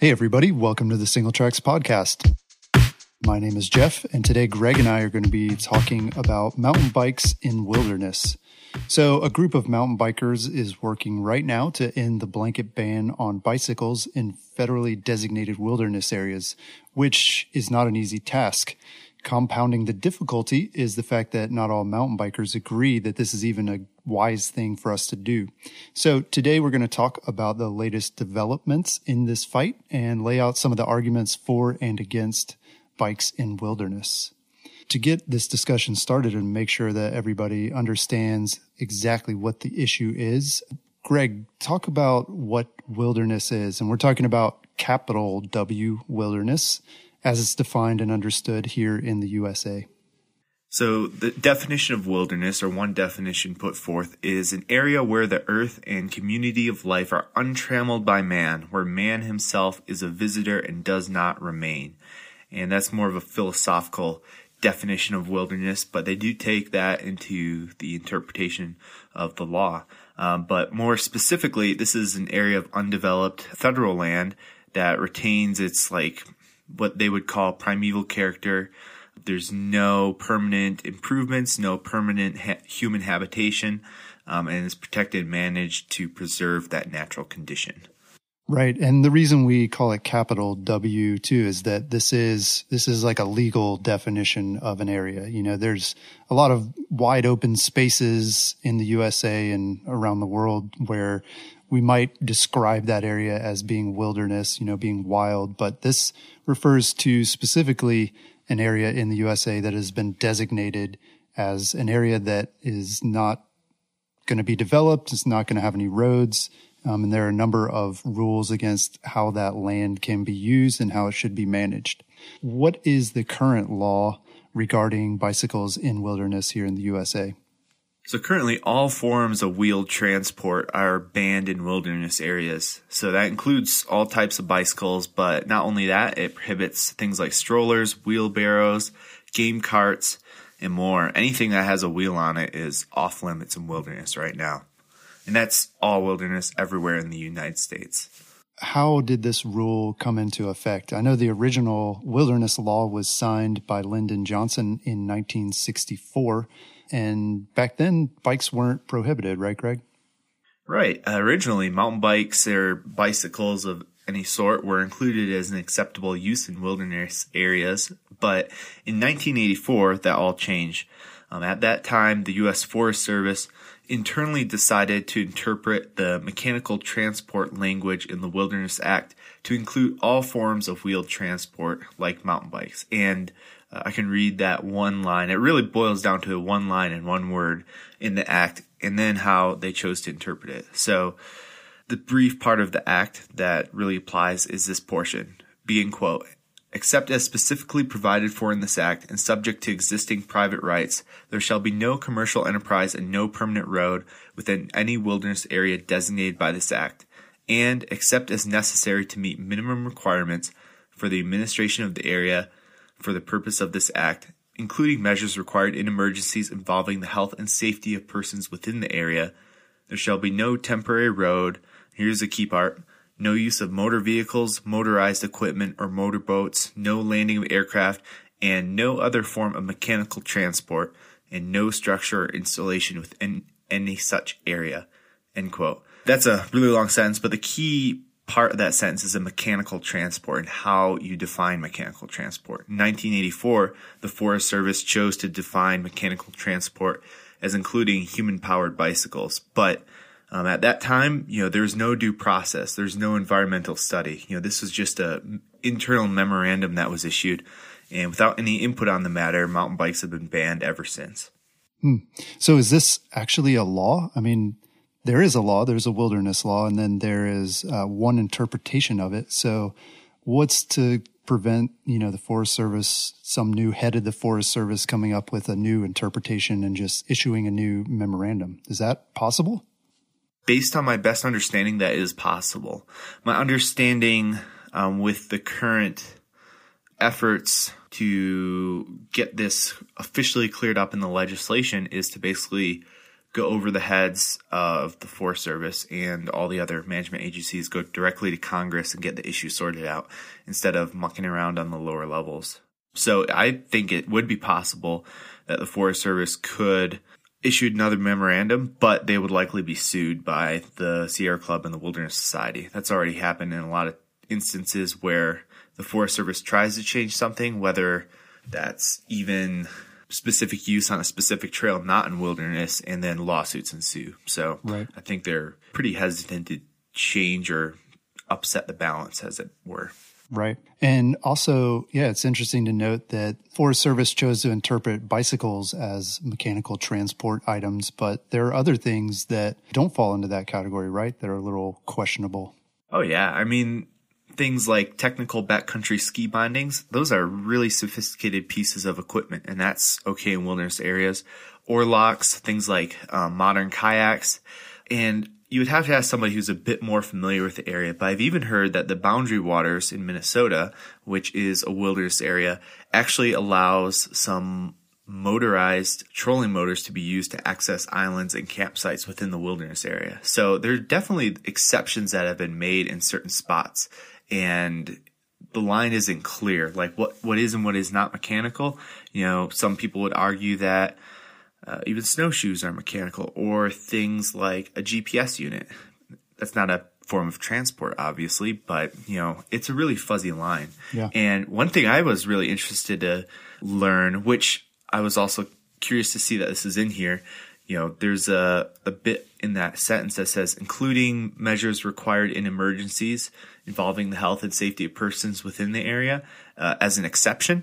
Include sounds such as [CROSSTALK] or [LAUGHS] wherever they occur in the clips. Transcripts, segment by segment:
Hey, everybody, welcome to the Singletracks Podcast. My name is Jeff, and today Greg and I are going to be talking about mountain bikes in wilderness. So, a group of mountain bikers is working right now to end the blanket ban on bicycles in federally designated wilderness areas, which is not an easy task. Compounding the difficulty is the fact that not all mountain bikers agree that this is even a wise thing for us to do. So today we're going to talk about the latest developments in this fight and lay out some of the arguments for and against bikes in wilderness. To get this discussion started and make sure that everybody understands exactly what the issue is, Greg, talk about what wilderness is. And we're talking about capital W wilderness as it's defined and understood here in the USA. So, the definition of wilderness, or one definition put forth, is an area where the earth and community of life are untrammeled by man, where man himself is a visitor and does not remain. And that's more of a philosophical definition of wilderness, but they do take that into the interpretation of the law. Um, but more specifically, this is an area of undeveloped federal land that retains its like what they would call primeval character. There's no permanent improvements, no permanent ha- human habitation, um, and it's protected and managed to preserve that natural condition. Right. And the reason we call it capital W too is that this is, this is like a legal definition of an area. You know, there's a lot of wide open spaces in the USA and around the world where we might describe that area as being wilderness, you know, being wild, but this refers to specifically an area in the USA that has been designated as an area that is not going to be developed. It's not going to have any roads. Um, and there are a number of rules against how that land can be used and how it should be managed. What is the current law regarding bicycles in wilderness here in the USA? So currently all forms of wheeled transport are banned in wilderness areas. So that includes all types of bicycles, but not only that, it prohibits things like strollers, wheelbarrows, game carts, and more. Anything that has a wheel on it is off limits in wilderness right now. And that's all wilderness everywhere in the United States. How did this rule come into effect? I know the original wilderness law was signed by Lyndon Johnson in 1964 and back then, bikes weren't prohibited, right, Greg? Right. Uh, originally, mountain bikes or bicycles of any sort were included as an acceptable use in wilderness areas. But in 1984, that all changed. Um, at that time, the U.S. Forest Service internally decided to interpret the mechanical transport language in the Wilderness Act to include all forms of wheeled transport like mountain bikes. And I can read that one line. It really boils down to one line and one word in the act, and then how they chose to interpret it. So, the brief part of the act that really applies is this portion, being quote, except as specifically provided for in this act and subject to existing private rights, there shall be no commercial enterprise and no permanent road within any wilderness area designated by this act, and except as necessary to meet minimum requirements for the administration of the area for the purpose of this act, including measures required in emergencies involving the health and safety of persons within the area. There shall be no temporary road. Here's the key part. No use of motor vehicles, motorized equipment, or motorboats, no landing of aircraft, and no other form of mechanical transport, and no structure or installation within any such area. End quote. That's a really long sentence, but the key part of that sentence is a mechanical transport and how you define mechanical transport. In 1984, the Forest Service chose to define mechanical transport as including human powered bicycles. But um, at that time, you know, there was no due process. There's no environmental study. You know, this was just a internal memorandum that was issued. And without any input on the matter, mountain bikes have been banned ever since. Hmm. So is this actually a law? I mean, there is a law, there's a wilderness law, and then there is uh, one interpretation of it. So, what's to prevent you know the Forest Service, some new head of the Forest Service, coming up with a new interpretation and just issuing a new memorandum? Is that possible? Based on my best understanding, that is possible. My understanding um, with the current efforts to get this officially cleared up in the legislation is to basically go over the heads of the Forest Service and all the other management agencies, go directly to Congress and get the issue sorted out instead of mucking around on the lower levels. So I think it would be possible that the Forest Service could issue another memorandum, but they would likely be sued by the Sierra Club and the Wilderness Society. That's already happened in a lot of instances where the Forest Service tries to change something, whether that's even specific use on a specific trail not in wilderness, and then lawsuits ensue. So right. I think they're pretty hesitant to change or upset the balance, as it were. Right. And also, yeah, it's interesting to note that Forest Service chose to interpret bicycles as mechanical transport items, but there are other things that don't fall into that category, right? That are a little questionable. Oh, yeah. I mean, things like technical backcountry ski bindings, those are really sophisticated pieces of equipment, and that's okay in wilderness areas. Or locks, things like um, modern kayaks. And you would have to ask somebody who's a bit more familiar with the area, but I've even heard that the boundary waters in Minnesota, which is a wilderness area, actually allows some motorized trolling motors to be used to access islands and campsites within the wilderness area. So there are definitely exceptions that have been made in certain spots and the line isn't clear. Like what, what is and what is not mechanical. You know, some people would argue that uh, even snowshoes are mechanical, or things like a GPS unit. That's not a form of transport, obviously, but you know, it's a really fuzzy line. Yeah. And one thing I was really interested to learn, which I was also curious to see that this is in here. You know, there's a, a bit in that sentence that says, including measures required in emergencies involving the health and safety of persons within the area uh, as an exception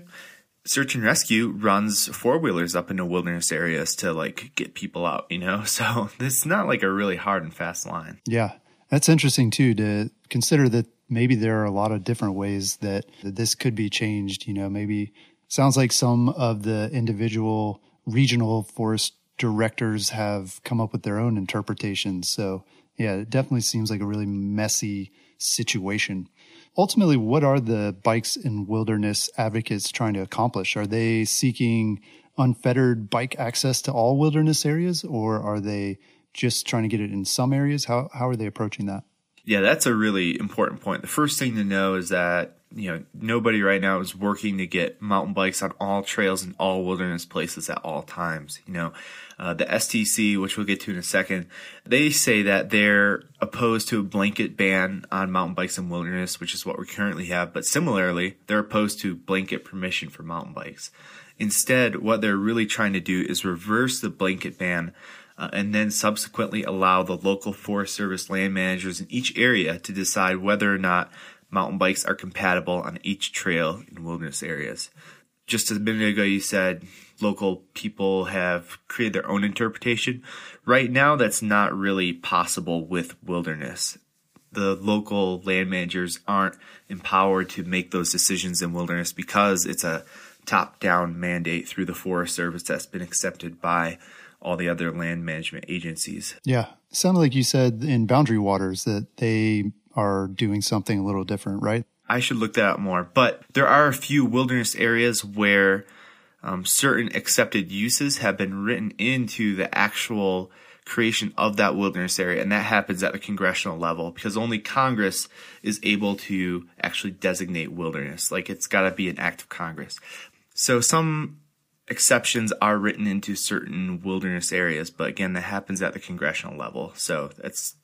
search and rescue runs four wheelers up into wilderness areas to like get people out, you know? [LAUGHS] So it's not like a really hard and fast line. Yeah. That's interesting too to consider that maybe there are a lot of different ways that, that this could be changed. You know, maybe sounds like some of the individual regional forest directors have come up with their own interpretations. So yeah, it definitely seems like a really messy situation ultimately, what are the bikes in wilderness advocates trying to accomplish? Are they seeking unfettered bike access to all wilderness areas, or are they just trying to get it in some areas? How how are they approaching that? Yeah, that's a really important point. The first thing to know is that you know nobody right now is working to get mountain bikes on all trails in all wilderness places at all times. You know, uh, the STC, which we'll get to in a second, they say that they're opposed to a blanket ban on mountain bikes in wilderness, which is what we currently have. But similarly, they're opposed to blanket permission for mountain bikes. Instead, what they're really trying to do is reverse the blanket ban uh, and then subsequently allow the local Forest Service land managers in each area to decide whether or not mountain bikes are compatible on each trail in wilderness areas. Just a minute ago, you said local people have created their own interpretation. Right now, that's not really possible with wilderness. The local land managers aren't empowered to make those decisions in wilderness because it's a top down mandate through the Forest Service that's been accepted by all the other land management agencies. Yeah. It sounded like you said in boundary waters that they are doing something a little different, right? I should look that up more. But there are a few wilderness areas where um, certain accepted uses have been written into the actual creation of that wilderness area, and that happens at the congressional level because only Congress is able to actually designate wilderness. Like it's got to be an act of Congress. So some exceptions are written into certain wilderness areas, but again, that happens at the congressional level. So that's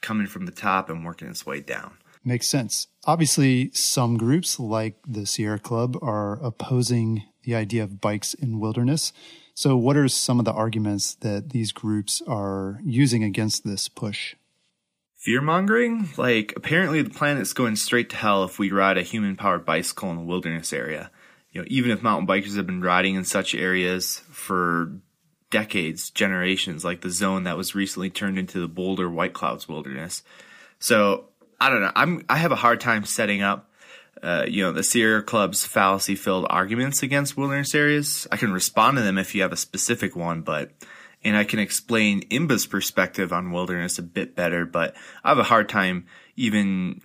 coming from the top and working its way down. Makes sense. Obviously, some groups like the Sierra Club are opposing the idea of bikes in wilderness. So, what are some of the arguments that these groups are using against this push? Fear mongering? Like, apparently, the planet's going straight to hell if we ride a human powered bicycle in a wilderness area. You know, even if mountain bikers have been riding in such areas for decades, generations, like the zone that was recently turned into the Boulder White Clouds Wilderness. So, I don't know. I'm I have a hard time setting up uh, you know, the Sierra Club's fallacy filled arguments against wilderness areas. I can respond to them if you have a specific one, but, and I can explain IMBA's perspective on wilderness a bit better, but I have a hard time even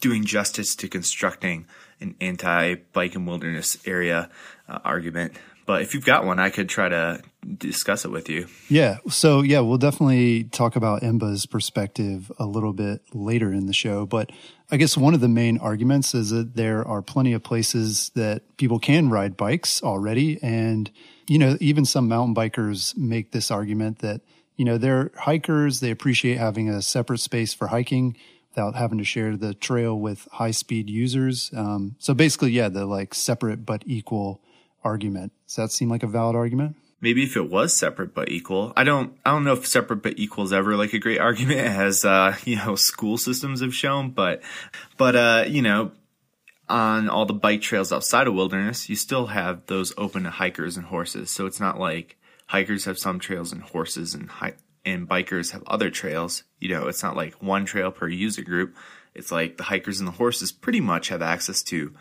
doing justice to constructing an anti bike and wilderness area uh, argument. But if you've got one, I could try to discuss it with you. Yeah. So, yeah, we'll definitely talk about IMBA's perspective a little bit later in the show. But I guess one of the main arguments is that there are plenty of places that people can ride bikes already. And, you know, even some mountain bikers make this argument that, you know, they're hikers, they appreciate having a separate space for hiking without having to share the trail with high speed users. Um, so basically, yeah, the like separate but equal argument. Does that seem like a valid argument? Maybe if it was separate but equal. I don't I don't know if separate but equal is ever like a great [LAUGHS] argument as uh, you know, school systems have shown, but but uh, you know, on all the bike trails outside of wilderness, you still have those open to hikers and horses. So it's not like hikers have some trails and horses and hi- and bikers have other trails. You know, it's not like one trail per user group. It's like the hikers and the horses pretty much have access to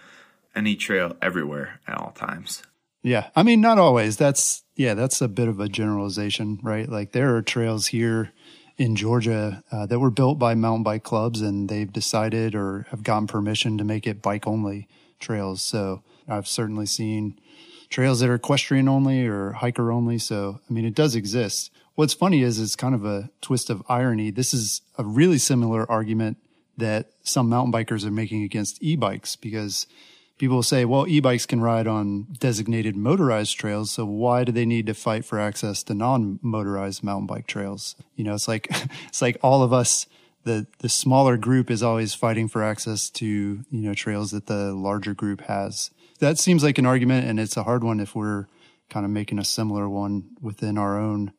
any trail everywhere at all times. Yeah. I mean, not always. That's, yeah, that's a bit of a generalization, right? Like there are trails here in Georgia uh, that were built by mountain bike clubs and they've decided or have gotten permission to make it bike only trails. So I've certainly seen trails that are equestrian only or hiker only. So, I mean, it does exist. What's funny is it's kind of a twist of irony. This is a really similar argument that some mountain bikers are making against e-bikes because people will say, well, e-bikes can ride on designated motorized trails. So why do they need to fight for access to non-motorized mountain bike trails? You know, it's like, [LAUGHS] it's like all of us, the, the smaller group is always fighting for access to, you know, trails that the larger group has. That seems like an argument and it's a hard one if we're kind of making a similar one within our own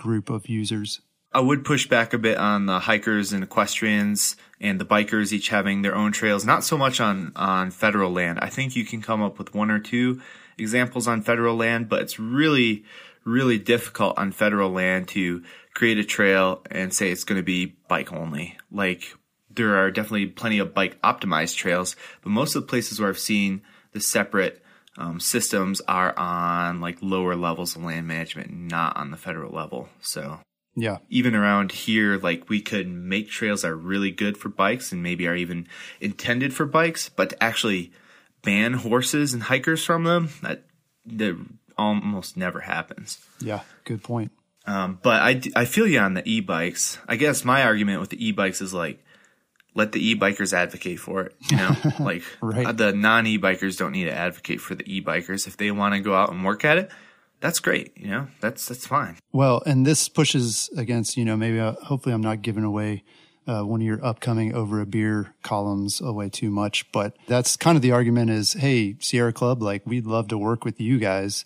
group of users. I would push back a bit on the hikers and equestrians and the bikers each having their own trails. Not so much on, on federal land. I think you can come up with one or two examples on federal land, but it's really, really difficult on federal land to create a trail and say it's going to be bike only. Like there are definitely plenty of bike optimized trails, but most of the places where I've seen the separate um, systems are on like lower levels of land management, not on the federal level. So yeah. Even around here, like we could make trails that are really good for bikes and maybe are even intended for bikes, but to actually ban horses and hikers from them, that, that almost never happens. Yeah, good point. Um, but I, I feel you on the e-bikes. I guess my argument with the e-bikes is like, let the e-bikers advocate for it. You know, [LAUGHS] like right. the non e-bikers don't need to advocate for the e-bikers. If they want to go out and work at it, that's great. You know, that's that's fine. Well, and this pushes against you know maybe uh, hopefully I'm not giving away uh, one of your upcoming over a beer columns away too much, but that's kind of the argument is hey Sierra Club like we'd love to work with you guys.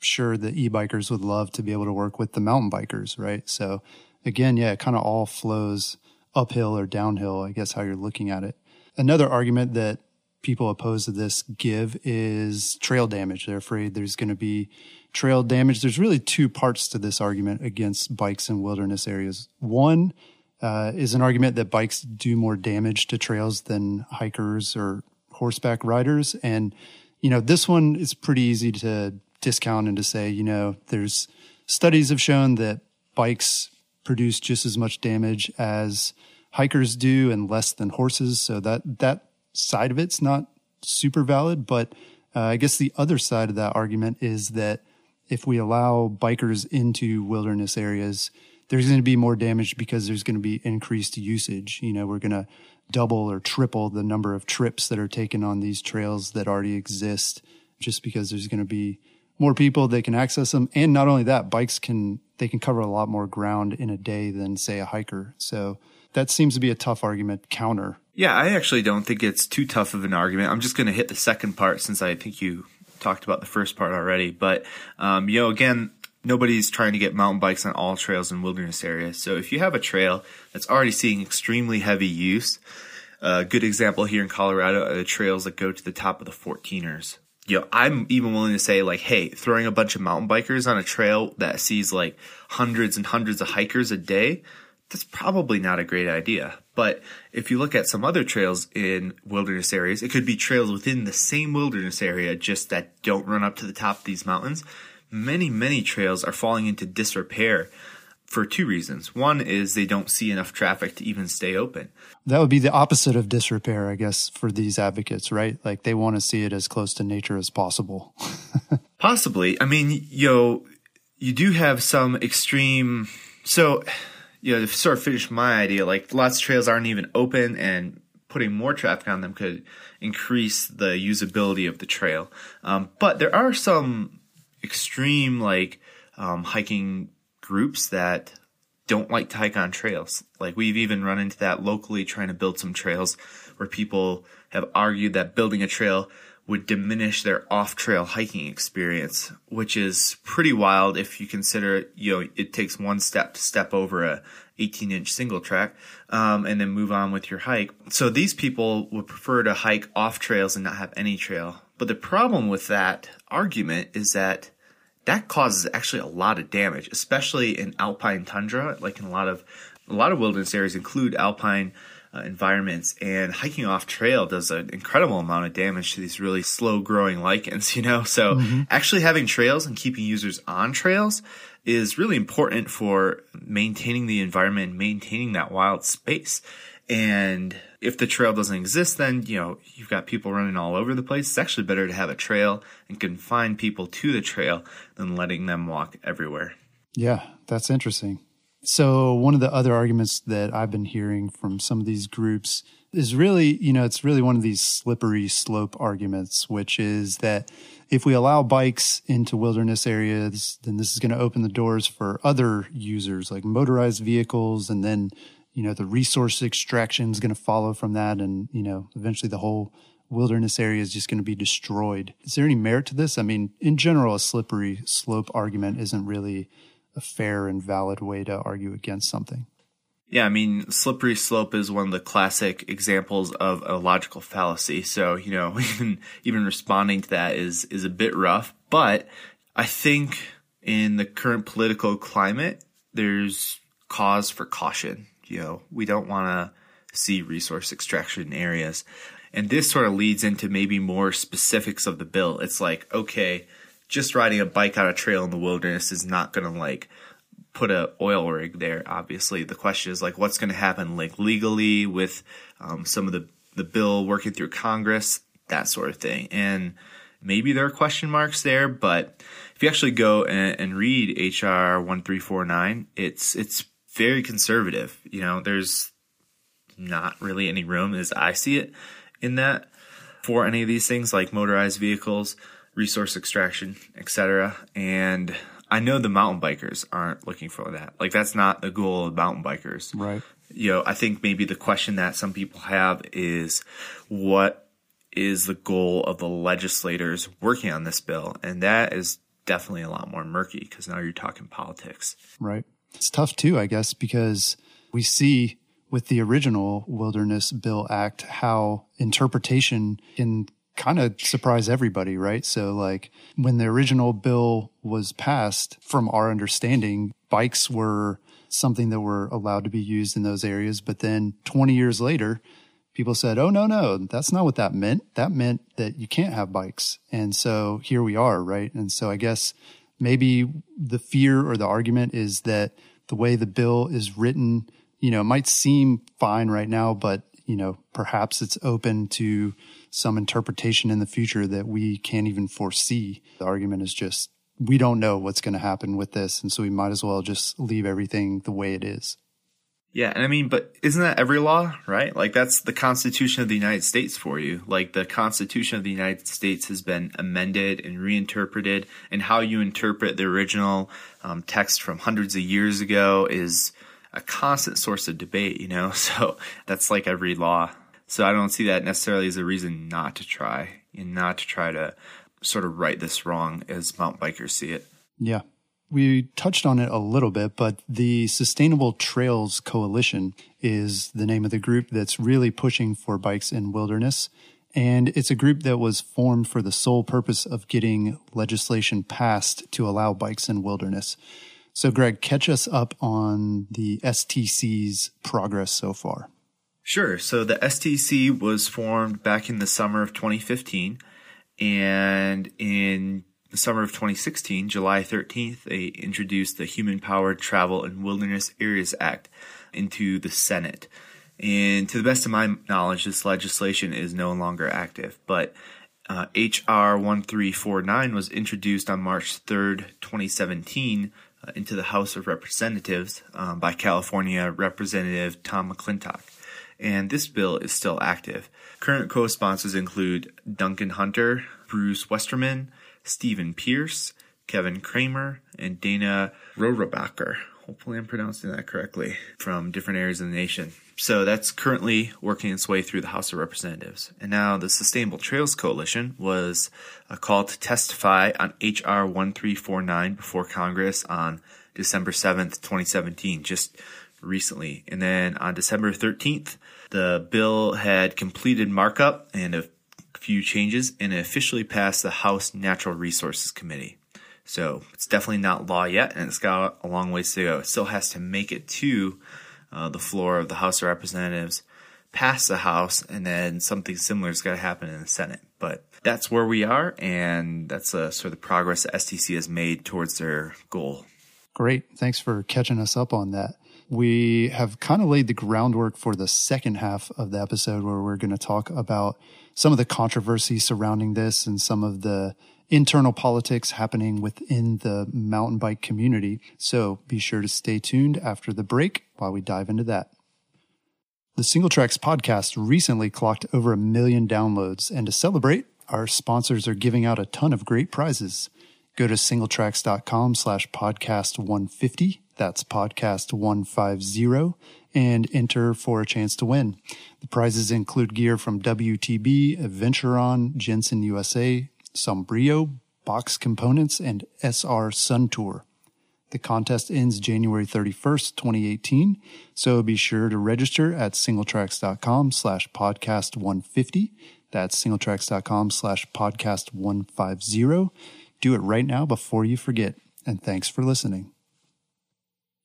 Sure, the e-bikers would love to be able to work with the mountain bikers, right? So again, yeah, it kind of all flows uphill or downhill, I guess how you're looking at it. Another argument that people opposed to this give is trail damage. They're afraid there's going to be trail damage. There's really two parts to this argument against bikes in wilderness areas. One uh, is an argument that bikes do more damage to trails than hikers or horseback riders. And, you know, this one is pretty easy to discount and to say, you know, there's studies have shown that bikes produce just as much damage as hikers do and less than horses. So that, that side of it's not super valid. But uh, I guess the other side of that argument is that if we allow bikers into wilderness areas, there's going to be more damage because there's going to be increased usage. You know, we're going to double or triple the number of trips that are taken on these trails that already exist just because there's going to be more people they can access them. And not only that, bikes can, they can cover a lot more ground in a day than say a hiker. So that seems to be a tough argument counter. Yeah, I actually don't think it's too tough of an argument. I'm just going to hit the second part since I think you talked about the first part already. But, um, you know, again, nobody's trying to get mountain bikes on all trails in wilderness areas. So if you have a trail that's already seeing extremely heavy use, a good example here in Colorado are the trails that go to the top of the 14ers. You know, I'm even willing to say like, hey, throwing a bunch of mountain bikers on a trail that sees like hundreds and hundreds of hikers a day, that's probably not a great idea. But if you look at some other trails in wilderness areas, it could be trails within the same wilderness area, just that don't run up to the top of these mountains. Many, many trails are falling into disrepair for two reasons. One is they don't see enough traffic to even stay open. That would be the opposite of disrepair, I guess, for these advocates, right? Like they want to see it as close to nature as possible. [LAUGHS] Possibly. I mean, you know, you do have some extreme. So, you know, to sort of finish my idea, like lots of trails aren't even open, and putting more traffic on them could increase the usability of the trail. Um, but there are some extreme, like um, hiking groups that don't like to hike on trails. Like we've even run into that locally trying to build some trails where people have argued that building a trail would diminish their off-trail hiking experience, which is pretty wild if you consider, you know, it takes one step to step over a 18 inch single track, um, and then move on with your hike. So these people would prefer to hike off trails and not have any trail. But the problem with that argument is that that causes actually a lot of damage, especially in alpine tundra, like in a lot of, a lot of wilderness areas include alpine uh, environments and hiking off trail does an incredible amount of damage to these really slow growing lichens, [LAUGHS] you know? So mm-hmm. actually having trails and keeping users on trails is really important for maintaining the environment, maintaining that wild space. And if the trail doesn't exist, then, you know, you've got people running all over the place. It's actually better to have a trail and confine people to the trail than letting them walk everywhere. Yeah, that's interesting. So, one of the other arguments that I've been hearing from some of these groups is really, you know, it's really one of these slippery slope arguments, which is that if we allow bikes into wilderness areas, then this is going to open the doors for other users like motorized vehicles. And then, you know, the resource extraction is going to follow from that. And, you know, eventually the whole wilderness area is just going to be destroyed. Is there any merit to this? I mean, in general, a slippery slope argument isn't really a fair and valid way to argue against something. Yeah, I mean, slippery slope is one of the classic examples of a logical fallacy. So, you know, [LAUGHS] even even responding to that is is a bit rough, but I think in the current political climate, there's cause for caution. You know, we don't want to see resource extraction areas. And this sort of leads into maybe more specifics of the bill. It's like, okay, just riding a bike on a trail in the wilderness is not going to like put a oil rig there. Obviously, the question is like, what's going to happen like legally with um, some of the the bill working through Congress, that sort of thing. And maybe there are question marks there, but if you actually go and, and read HR one three four nine, it's it's very conservative. You know, there's not really any room as I see it in that for any of these things like motorized vehicles resource extraction, etc. And I know the mountain bikers aren't looking for that. Like that's not the goal of mountain bikers. Right. You know, I think maybe the question that some people have is what is the goal of the legislators working on this bill? And that is definitely a lot more murky because now you're talking politics. Right. It's tough too, I guess, because we see with the original Wilderness Bill Act how interpretation can kind of surprise everybody, right? So like when the original bill was passed, from our understanding, bikes were something that were allowed to be used in those areas. But then 20 years later, people said, Oh, no, no, that's not what that meant. That meant that you can't have bikes. And so here we are, right? And so I guess maybe the fear or the argument is that the way the bill is written, you know, might seem fine right now, but you know, perhaps it's open to some interpretation in the future that we can't even foresee. The argument is just, we don't know what's going to happen with this. And so we might as well just leave everything the way it is. Yeah, and I mean, but isn't that every law, right? Like that's the Constitution of the United States for you. Like the Constitution of the United States has been amended and reinterpreted, and how you interpret the original um, text from hundreds of years ago is a constant source of debate. You know, [LAUGHS] so that's like every law. So I don't see that necessarily as a reason not to try and not to try to sort of right this wrong as mountain bikers see it. Yeah. We touched on it a little bit, but the Sustainable Trails Coalition is the name of the group that's really pushing for bikes in wilderness. And it's a group that was formed for the sole purpose of getting legislation passed to allow bikes in wilderness. So, Greg, catch us up on the STC's progress so far. Sure. So the STC was formed back in the summer of 2015. And in the summer of 2016, July 13th, they introduced the Human Powered Travel and Wilderness Areas Act into the Senate. And to the best of my knowledge, this legislation is no longer active. But Uh, HR 1349 was introduced on March 3rd, 2017, uh, into the House of Representatives um, by California Representative Tom McClintock. And this bill is still active. Current co sponsors include Duncan Hunter, Bruce Westerman, Stephen Pearce, Kevin Cramer, and Dana Rohrabacher. Hopefully, I'm pronouncing that correctly from different areas of the nation. So that's currently working its way through the House of Representatives. And now the Sustainable Trails Coalition was uh, called to testify on H.R. 1349 before Congress on December 7th, 2017, just recently. And then on December 13th, the bill had completed markup and a few changes and it officially passed the House Natural Resources Committee. So it's definitely not law yet, and it's got a long ways to go. It still has to make it to uh, the floor of the House of Representatives, pass the House, and then something similar has got to happen in the Senate. But that's where we are, and that's uh, sort of the progress the STC has made towards their goal. Great. Thanks for catching us up on that. We have kind of laid the groundwork for the second half of the episode where we're going to talk about some of the controversy surrounding this and some of the internal politics happening within the mountain bike community. So be sure to stay tuned after the break while we dive into that. The Singletracks podcast recently clocked over a million downloads, and to celebrate, our sponsors are giving out a ton of great prizes. Go to singletracks.com slash podcast 150. That's podcast 150 and enter for a chance to win. The prizes include gear from WTB, Adventuron, Jensen USA, Sombrio, Box Components, and SR Suntour. The contest ends January 31st, 2018, so be sure to register at singletracks.com slash podcast 150. That's singletracks.com slash podcast 150. Do it right now before you forget, and thanks for listening.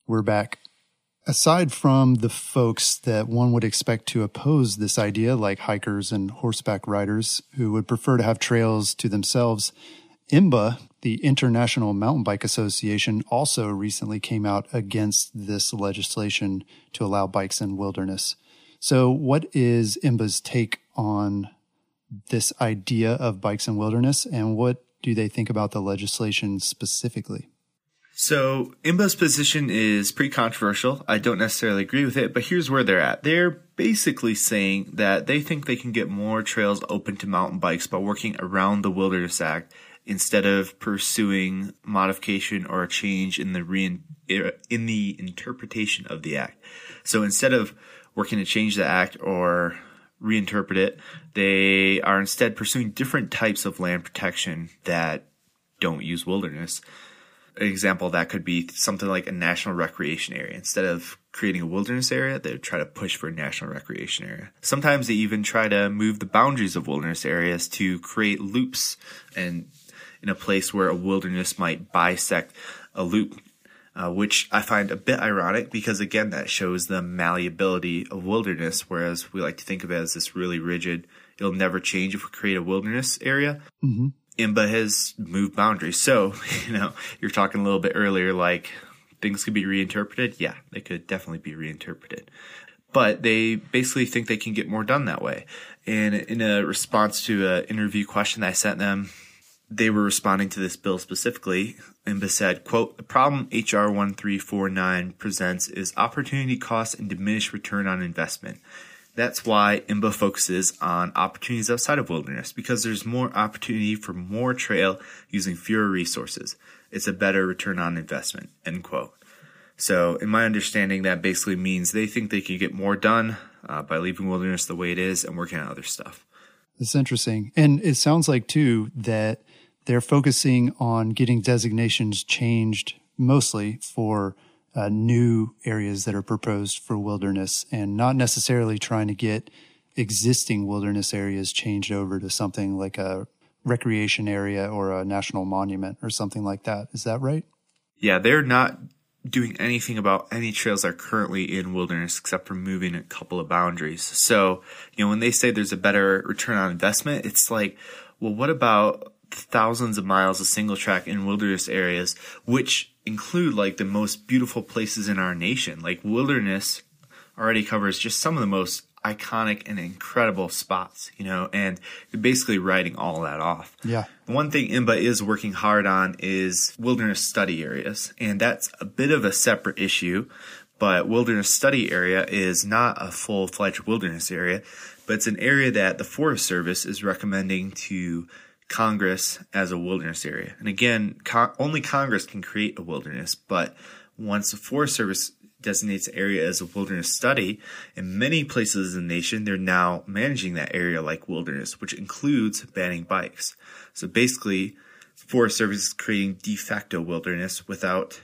We're back. Aside from the folks that one would expect to oppose this idea, like hikers and horseback riders who would prefer to have trails to themselves, IMBA, the International Mountain Bike Association, also recently came out against this legislation to allow bikes in wilderness. So, what is IMBA's take on this idea of bikes in wilderness, and what do they think about the legislation specifically? So IMBA's position is pretty controversial. I don't necessarily agree with it, but here's where they're at. They're basically saying that they think they can get more trails open to mountain bikes by working around the Wilderness Act instead of pursuing modification or a change in the re- er, in the interpretation of the act. So instead of working to change the act or reinterpret it, they are instead pursuing different types of land protection that don't use wilderness An example that could be something like a national recreation area. Instead of creating a wilderness area, they try to push for a national recreation area. Sometimes they even try to move the boundaries of wilderness areas to create loops and in a place where a wilderness might bisect a loop. Uh, which I find a bit ironic because again that shows the malleability of wilderness, whereas we like to think of it as this really rigid. It'll never change if we create a wilderness area. Mm-hmm. IMBA has moved boundaries. So, [LAUGHS] you know, you're talking a little bit earlier, like things could be reinterpreted. Yeah, they could definitely be reinterpreted. But they basically think they can get more done that way. And in a response to an interview question that I sent them, they were responding to this bill specifically. IMBA said, quote, the problem HR 1349 presents is opportunity cost and diminished return on investment. That's why IMBA focuses on opportunities outside of wilderness because there's more opportunity for more trail using fewer resources. It's a better return on investment. End quote. So, in my understanding, that basically means they think they can get more done uh, by leaving wilderness the way it is and working on other stuff. That's interesting. And it sounds like, too, that they're focusing on getting designations changed mostly for uh, new areas that are proposed for wilderness and not necessarily trying to get existing wilderness areas changed over to something like a recreation area or a national monument or something like that. Is that right? Yeah, they're not doing anything about any trails that are currently in wilderness except for moving a couple of boundaries. So, you know, when they say there's a better return on investment, it's like, well, what about thousands of miles of single track in wilderness areas, which include like the most beautiful places in our nation. Like wilderness already covers just some of the most iconic and incredible spots, you know, and basically writing all that off. Yeah. One thing IMBA is working hard on is wilderness study areas, and that's a bit of a separate issue. But wilderness study area is not a full fledged wilderness area, but it's an area that the Forest Service is recommending to Congress as a wilderness area. And again, co- only Congress can create a wilderness, but once the Forest Service designates the area as a wilderness study, in many places in the nation, they're now managing that area like wilderness, which includes banning bikes. So basically, Forest Service is creating de facto wilderness without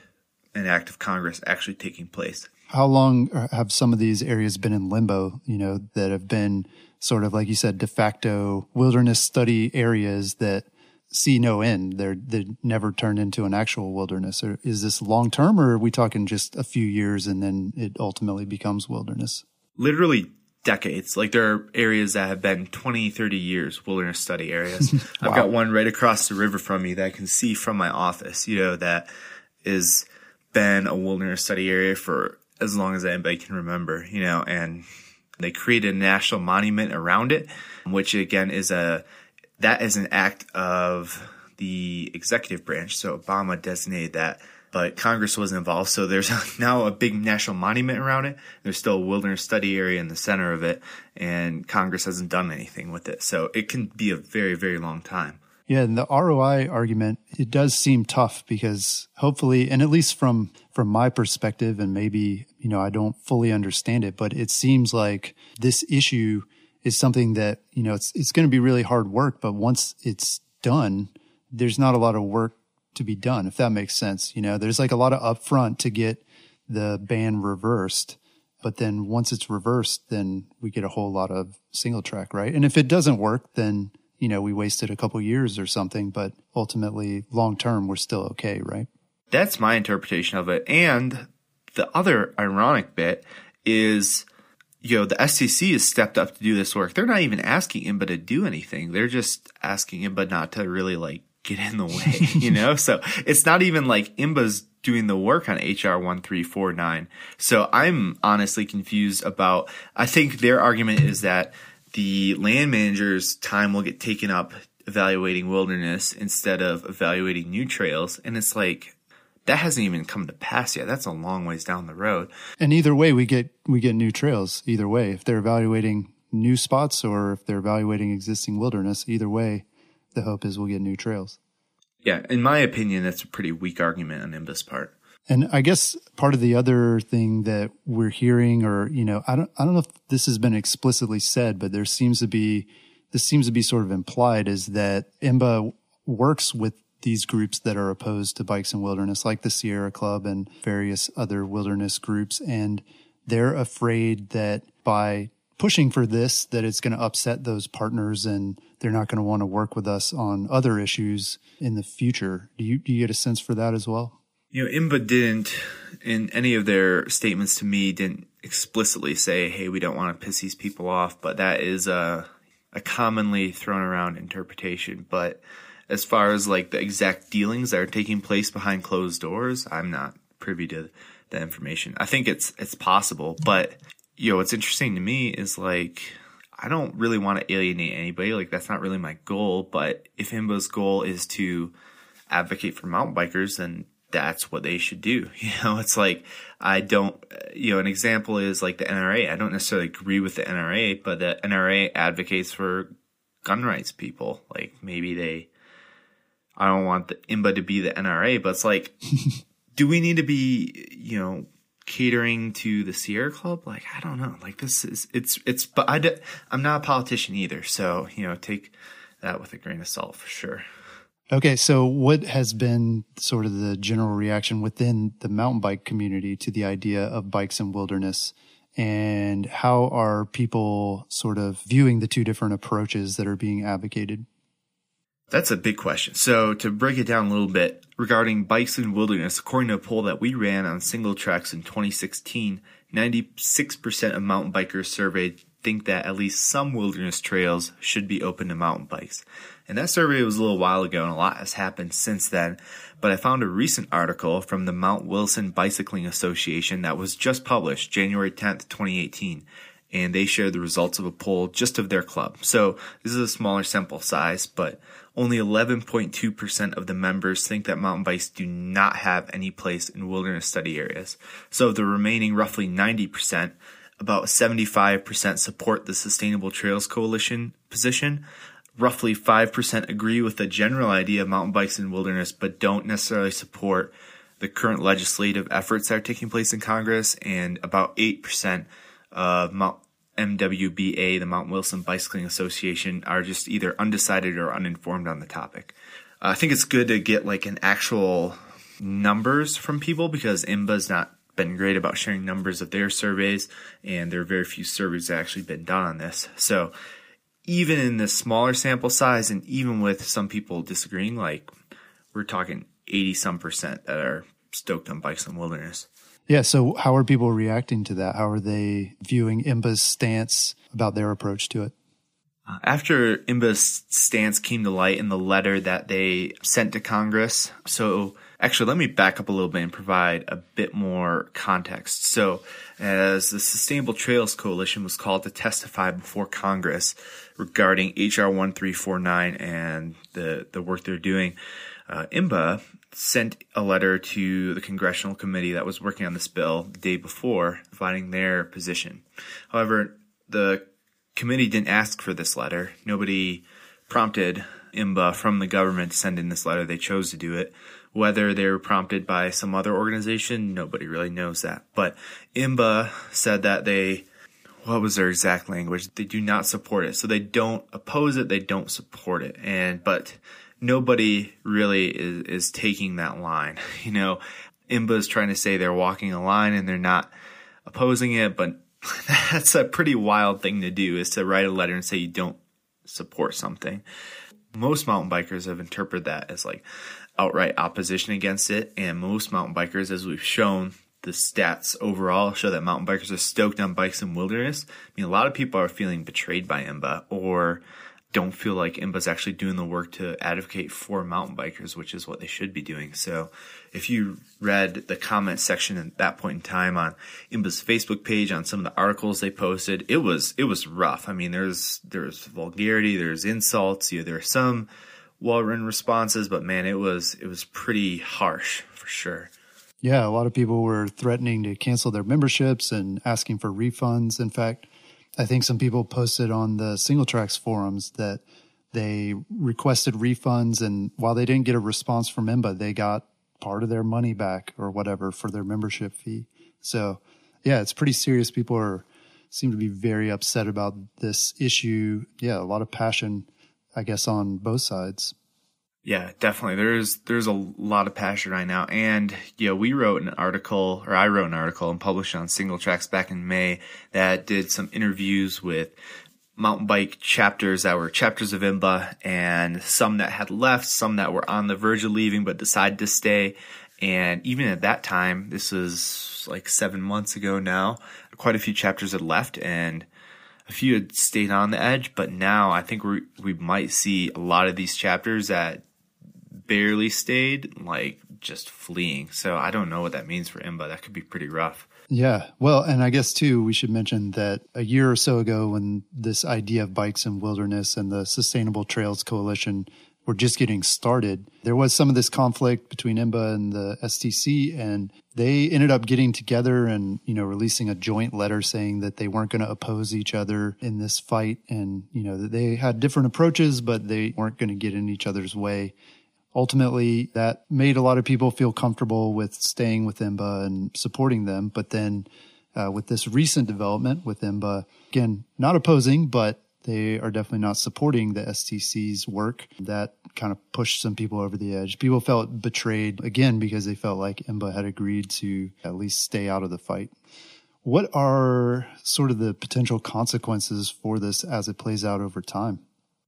an act of Congress actually taking place. How long uh, have some of these areas been in limbo, you know, that have been sort of, like you said, de facto wilderness study areas that see no end? They're, they never turned into an actual wilderness. Or is this long term or are we talking just a few years and then it ultimately becomes wilderness? Literally decades. Like there are areas that have been 20, 30 years wilderness study areas. [LAUGHS] wow. I've got one right across the river from me that I can see from my office, you know, that is been a wilderness study area for as long as anybody can remember, you know, and they created a national monument around it, which again is a, that is an act of the executive branch. So Obama designated that, but Congress wasn't involved. So there's [LAUGHS] now a big national monument around it. There's still a wilderness study area in the center of it, and Congress hasn't done anything with it. So it can be a very, very long time. Yeah, and the ROI argument it does seem tough because hopefully, and at least from from my perspective, and maybe you know I don't fully understand it, but it seems like this issue is something that you know it's it's going to be really hard work, but once it's done, there's not a lot of work to be done. If that makes sense, you know, there's like a lot of upfront to get the ban reversed. But then once it's reversed, then we get a whole lot of single track, right? And if it doesn't work, then you know, we wasted a couple years or something, but ultimately long term, we're still okay, right? That's my interpretation of it. And the other ironic bit is, you know, the STC has stepped up to do this work. They're not even asking IMBA to do anything. They're just asking IMBA not to really like get in the way, [LAUGHS] you know? so it's not even like IMBA's doing the work on HR 1349. So I'm honestly confused about, I think their argument is that the land manager's time will get taken up evaluating wilderness instead of evaluating new trails. And it's like, that hasn't even come to pass yet. That's a long ways down the road. And either way, we get, we get new trails either way. If they're evaluating new spots or if they're evaluating existing wilderness, either way, the hope is we'll get new trails. Yeah. In my opinion, that's a pretty weak argument on IMBA's part. And I guess part of the other thing that we're hearing, or, you know, I don't, I don't know if this has been explicitly said, but there seems to be, this seems to be sort of implied is that IMBA works with these groups that are opposed to bikes and wilderness, like the Sierra Club and various other wilderness groups. And they're afraid that by pushing for this, that it's going to upset those partners and they're not going to want to work with us on other issues in the future. Do you, do you get a sense for that as well? You know, IMBA didn't, in any of their statements to me, didn't explicitly say, hey, we don't want to piss these people off, but that is a, a commonly thrown around interpretation. But as far as like the exact dealings that are taking place behind closed doors, I'm not privy to the information. I think it's it's possible, but you know, what's interesting to me is like I don't really want to alienate anybody. Like that's not really my goal. But if IMBA's goal is to advocate for mountain bikers, then that's what they should do. [LAUGHS] You know, it's like, I don't, you know, an example is like the NRA. I don't necessarily agree with the NRA, but the NRA advocates for gun rights people. Like maybe they, I don't want the IMBA to be the NRA, but it's like, [LAUGHS] do we need to be, you know, catering to the Sierra Club? Like, I don't know. Like this is, it's, it's, but I, I'm not a politician either. So, you know, take that with a grain of salt for sure. Okay, so what has been sort of the general reaction within the mountain bike community to the idea of bikes and wilderness? And how are people sort of viewing the two different approaches that are being advocated? That's a big question. So to break it down a little bit regarding bikes and wilderness, according to a poll that we ran on singletracks in 2016, 96% of mountain bikers surveyed think that at least some wilderness trails should be open to mountain bikes. And that survey was a little while ago and a lot has happened since then. But I found a recent article from the Mount Wilson Bicycling Association that was just published January 10th, 2018. and they shared the results of a poll just of their club. So this is a smaller sample size, but only 11.2% of the members think that mountain bikes do not have any place in wilderness study areas. So the remaining roughly 90%, about 75% support the Sustainable Trails Coalition position. Roughly 5% agree with the general idea of mountain bikes in wilderness, but don't necessarily support the current legislative efforts that are taking place in Congress. And about 8% of Mount MWBA, the Mount Wilson Bicycling Association, are just either undecided or uninformed on the topic. I think it's good to get like an actual numbers from people because IMBA's not been great about sharing numbers of their surveys, and there are very few surveys that actually been done on this. So even in this smaller sample size, and even with some people disagreeing, like we're talking 80 some percent that are stoked on bikes and wilderness. Yeah. So how are people reacting to that? How are they viewing IMBA's stance about their approach to it? Uh, after IMBA's stance came to light in the letter that they sent to Congress, so actually, let me back up a little bit and provide a bit more context. So, as the Sustainable Trails Coalition was called to testify before Congress regarding HR 1349 and the, the work they're doing, uh, IMBA sent a letter to the congressional committee that was working on this bill the day before, providing their position. However, the committee didn't ask for this letter. Nobody prompted IMBA from the government to send in this letter. They chose to do it. Whether they were prompted by some other organization, nobody really knows that. But IMBA said that they, what was their exact language? They do not support it. So they don't oppose it, they don't support it. And, but nobody really is, is taking that line. [LAUGHS] You know, IMBA is trying to say they're walking a line and they're not opposing it, but [LAUGHS] that's a pretty wild thing to do is to write a letter and say you don't support something. Most mountain bikers have interpreted that as like outright opposition against it, and most mountain bikers, as we've shown, the stats overall show that mountain bikers are stoked on bikes in wilderness. I mean, a lot of people are feeling betrayed by IMBA or don't feel like IMBA's actually doing the work to advocate for mountain bikers, which is what they should be doing. So if you read the comment section at that point in time on IMBA's Facebook page on some of the articles they posted, it was it was rough. I mean, there's there's vulgarity, there's insults, you know, there are some well written responses, but man, it was it was pretty harsh for sure. Yeah, a lot of people were threatening to cancel their memberships and asking for refunds. In fact, I think some people posted on the Singletracks forums that they requested refunds, and while they didn't get a response from IMBA, they got part of their money back or whatever for their membership fee. So, yeah, it's pretty serious. People are seem to be very upset about this issue. Yeah, a lot of passion, I guess, on both sides. Yeah, definitely. There's there's a lot of passion right now, and yeah, we wrote an article, or I wrote an article and published on Singletracks back in May that did some interviews with mountain bike chapters that were chapters of IMBA, and some that had left, some that were on the verge of leaving but decided to stay. And even at that time, this was like seven months ago now, quite a few chapters had left, and a few had stayed on the edge. But now I think we we might see a lot of these chapters that barely stayed, like just fleeing. So I don't know what that means for IMBA. That could be pretty rough. Yeah. Well, and I guess too, we should mention that a year or so ago, when this idea of bikes and wilderness and the Sustainable Trails Coalition were just getting started, there was some of this conflict between IMBA and the STC, and they ended up getting together and you know releasing a joint letter saying that they weren't going to oppose each other in this fight, and you know that they had different approaches, but they weren't going to get in each other's way ultimately that made a lot of people feel comfortable with staying with IMBA and supporting them. But then uh, with this recent development with IMBA, again, not opposing, but they are definitely not supporting the STC's work. That kind of pushed some people over the edge. People felt betrayed again because they felt like IMBA had agreed to at least stay out of the fight. What are sort of the potential consequences for this as it plays out over time?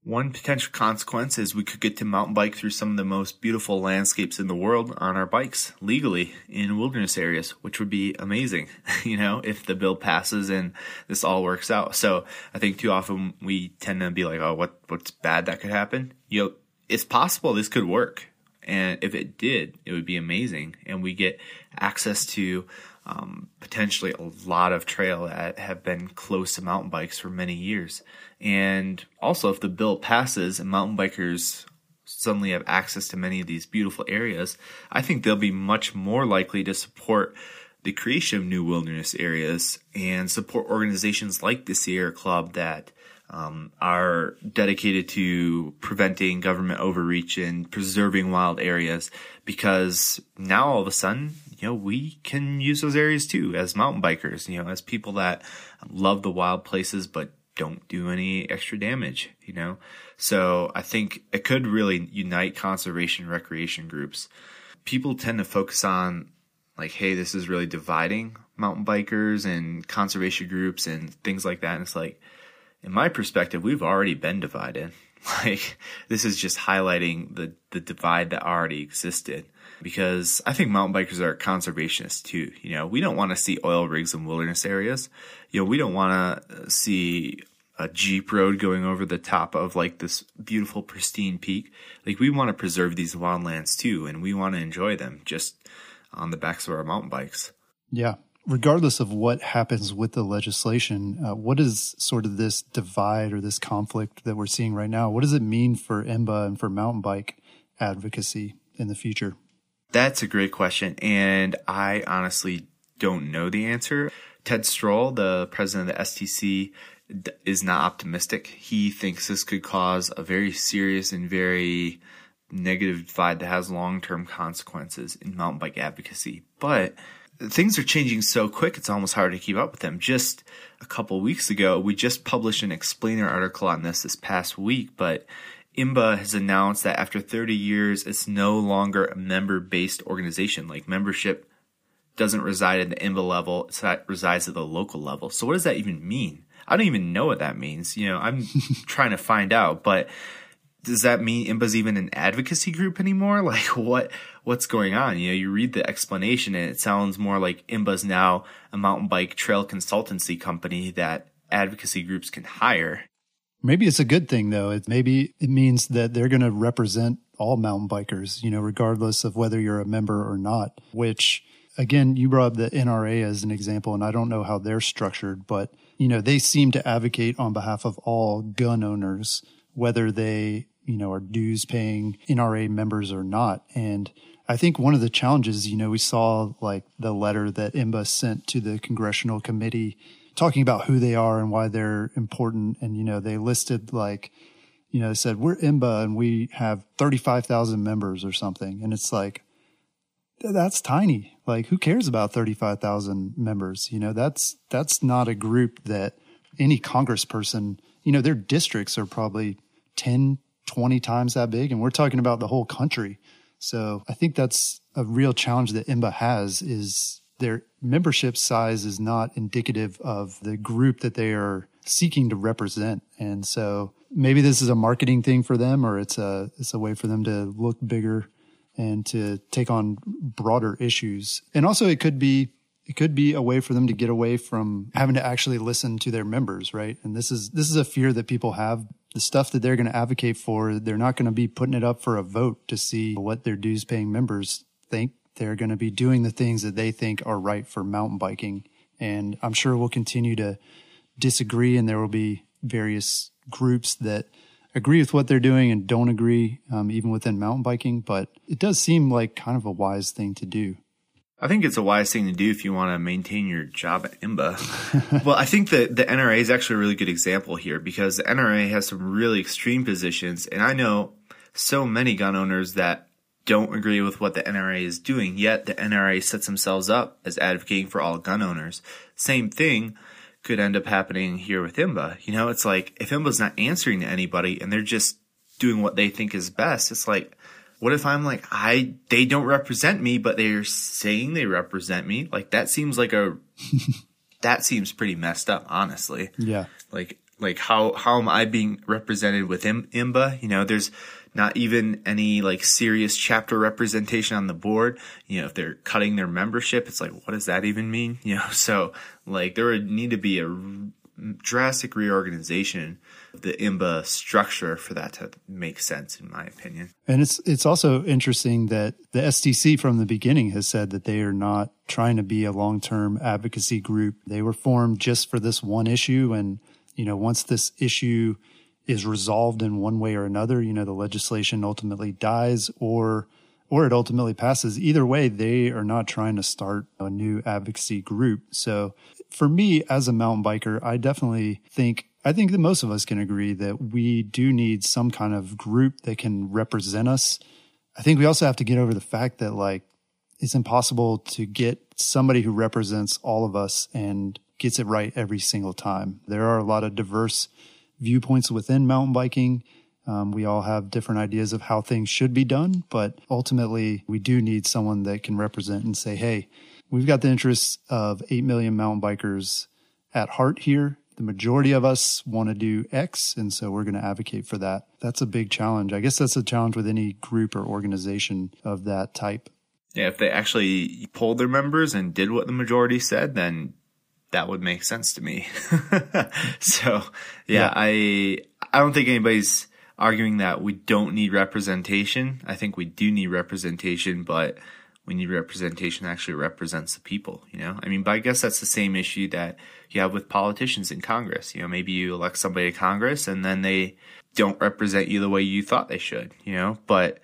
One potential consequence is we could get to mountain bike through some of the most beautiful landscapes in the world on our bikes legally in wilderness areas, which would be amazing, [LAUGHS] you know, if the bill passes and this all works out. So I think too often we tend to be like, oh, what what's bad that could happen? You know, it's possible this could work. And if it did, it would be amazing. And we get access to um, potentially a lot of trail that have been close to mountain bikes for many years. And also, if the bill passes and mountain bikers suddenly have access to many of these beautiful areas, I think they'll be much more likely to support the creation of new wilderness areas and support organizations like the Sierra Club that um, are dedicated to preventing government overreach and preserving wild areas because now all of a sudden, you know, we can use those areas too as mountain bikers, you know, as people that love the wild places but don't do any extra damage, you know? So I think it could really unite conservation recreation groups. People tend to focus on like, hey, this is really dividing mountain bikers and conservation groups and things like that. And it's like, in my perspective, we've already been divided. [LAUGHS] Like this is just highlighting the the divide that already existed. Because I think mountain bikers are conservationists too. You know, we don't want to see oil rigs in wilderness areas. You know, we don't want to see a jeep road going over the top of like this beautiful pristine peak. Like we want to preserve these wildlands too, and we want to enjoy them just on the backs of our mountain bikes. Yeah, regardless of what happens with the legislation, uh, what is sort of this divide or this conflict that we're seeing right now? What does it mean for IMBA and for mountain bike advocacy in the future? That's a great question. And I honestly don't know the answer. Ted Stroll, the president of the STC, is not optimistic. He thinks this could cause a very serious and very negative divide that has long term consequences in mountain bike advocacy. But things are changing so quick, it's almost hard to keep up with them. Just a couple weeks ago, we just published an explainer article on this this past week, but IMBA has announced that after 30 years, it's no longer a member based organization. Like membership doesn't reside at the IMBA level, it resides at the local level. So, what does that even mean? I don't even know what that means. You know, I'm [LAUGHS] trying to find out, but does that mean IMBA's even an advocacy group anymore? [LAUGHS] Like what what's going on? You know, you read the explanation and it sounds more like IMBA's now a mountain bike trail consultancy company that advocacy groups can hire. Maybe it's a good thing though. It maybe it means that they're going to represent all mountain bikers, you know, regardless of whether you're a member or not, which again, you brought up the NRA as an example and I don't know how they're structured, but you know, they seem to advocate on behalf of all gun owners whether they you know, are dues paying NRA members or not. And I think one of the challenges, you know, we saw like the letter that IMBA sent to the congressional committee talking about who they are and why they're important. And, you know, they listed like, you know, they said, we're IMBA and we have 35,000 members or something. And it's like, that's tiny. Like, who cares about 35,000 members? You know, that's, that's not a group that any congressperson, you know, their districts are probably 10, 20 times that big. And we're talking about the whole country. So I think that's a real challenge that IMBA has is their membership size is not indicative of the group that they are seeking to represent. And so maybe this is a marketing thing for them or it's a, it's a way for them to look bigger and to take on broader issues. And also it could be it could be a way for them to get away from having to actually listen to their members, right? And this is this is a fear that people have. The stuff that they're going to advocate for, they're not going to be putting it up for a vote to see what their dues paying members think. They're going to be doing the things that they think are right for mountain biking. And I'm sure we'll continue to disagree and there will be various groups that agree with what they're doing and don't agree, um, even within mountain biking. But it does seem like kind of a wise thing to do. I think it's a wise thing to do if you want to maintain your job at IMBA. [LAUGHS] well, I think that the NRA is actually a really good example here because the NRA has some really extreme positions, and I know so many gun owners that don't agree with what the NRA is doing, yet the NRA sets themselves up as advocating for all gun owners. Same thing could end up happening here with IMBA. You know, it's like if IMBA's not answering to anybody and they're just doing what they think is best, it's like, what if I'm like, I, they don't represent me, but they're saying they represent me? Like that seems like a, [LAUGHS] that seems pretty messed up, honestly. Yeah. Like, like how, how am I being represented with IMBA? You know, there's not even any like serious chapter representation on the board. You know, if they're cutting their membership, it's like, what does that even mean? [LAUGHS] You know, so like there would need to be a drastic reorganization of the IMBA structure for that to make sense, in my opinion. And it's it's also interesting that the STC from the beginning has said that they are not trying to be a long term advocacy group. They were formed just for this one issue, and you know once this issue is resolved in one way or another, you know the legislation ultimately dies or or it ultimately passes. Either way, they are not trying to start a new advocacy group. So for me as a mountain biker, I definitely think I think that most of us can agree that we do need some kind of group that can represent us. I think we also have to get over the fact that like it's impossible to get somebody who represents all of us and gets it right every single time. There are a lot of diverse viewpoints within mountain biking. Um, we all have different ideas of how things should be done, but ultimately we do need someone that can represent and say, Hey, we've got the interests of 8 million mountain bikers at heart here. The majority of us want to do X, and so we're going to advocate for that. That's a big challenge. I guess that's a challenge with any group or organization of that type. Yeah, if they actually polled their members and did what the majority said, then that would make sense to me. [LAUGHS] so, yeah, yeah, I I don't think anybody's arguing that we don't need representation. I think we do need representation, but we need representation that actually represents the people, you know? I mean, but I guess that's the same issue that you have with politicians in Congress. You know, maybe you elect somebody to Congress and then they don't represent you the way you thought they should, you know? But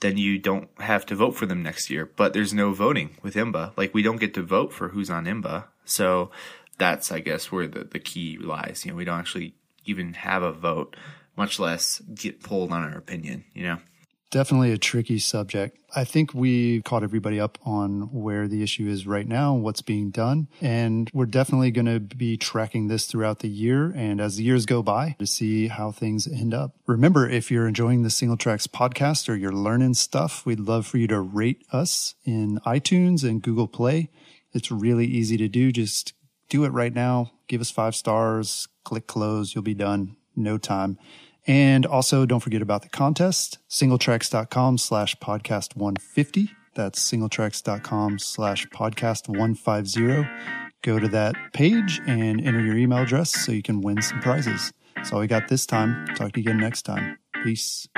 then you don't have to vote for them next year. But there's no voting with IMBA. Like we don't get to vote for who's on IMBA. So that's, I guess, where the, the key lies. You know, we don't actually even have a vote, much less get polled on our opinion, you know? Definitely a tricky subject. I think we caught everybody up on where the issue is right now, what's being done. And we're definitely going to be tracking this throughout the year and as the years go by to see how things end up. Remember, if you're enjoying the Singletracks podcast or you're learning stuff, we'd love for you to rate us in iTunes and Google Play. It's really easy to do. Just do it right now. Give us five stars, click close. You'll be done. No time. And also don't forget about the contest, singletracks.com slash podcast 150. That's singletracks.com slash podcast 150. Go to that page and enter your email address so you can win some prizes. That's all we got this time. Talk to you again next time. Peace.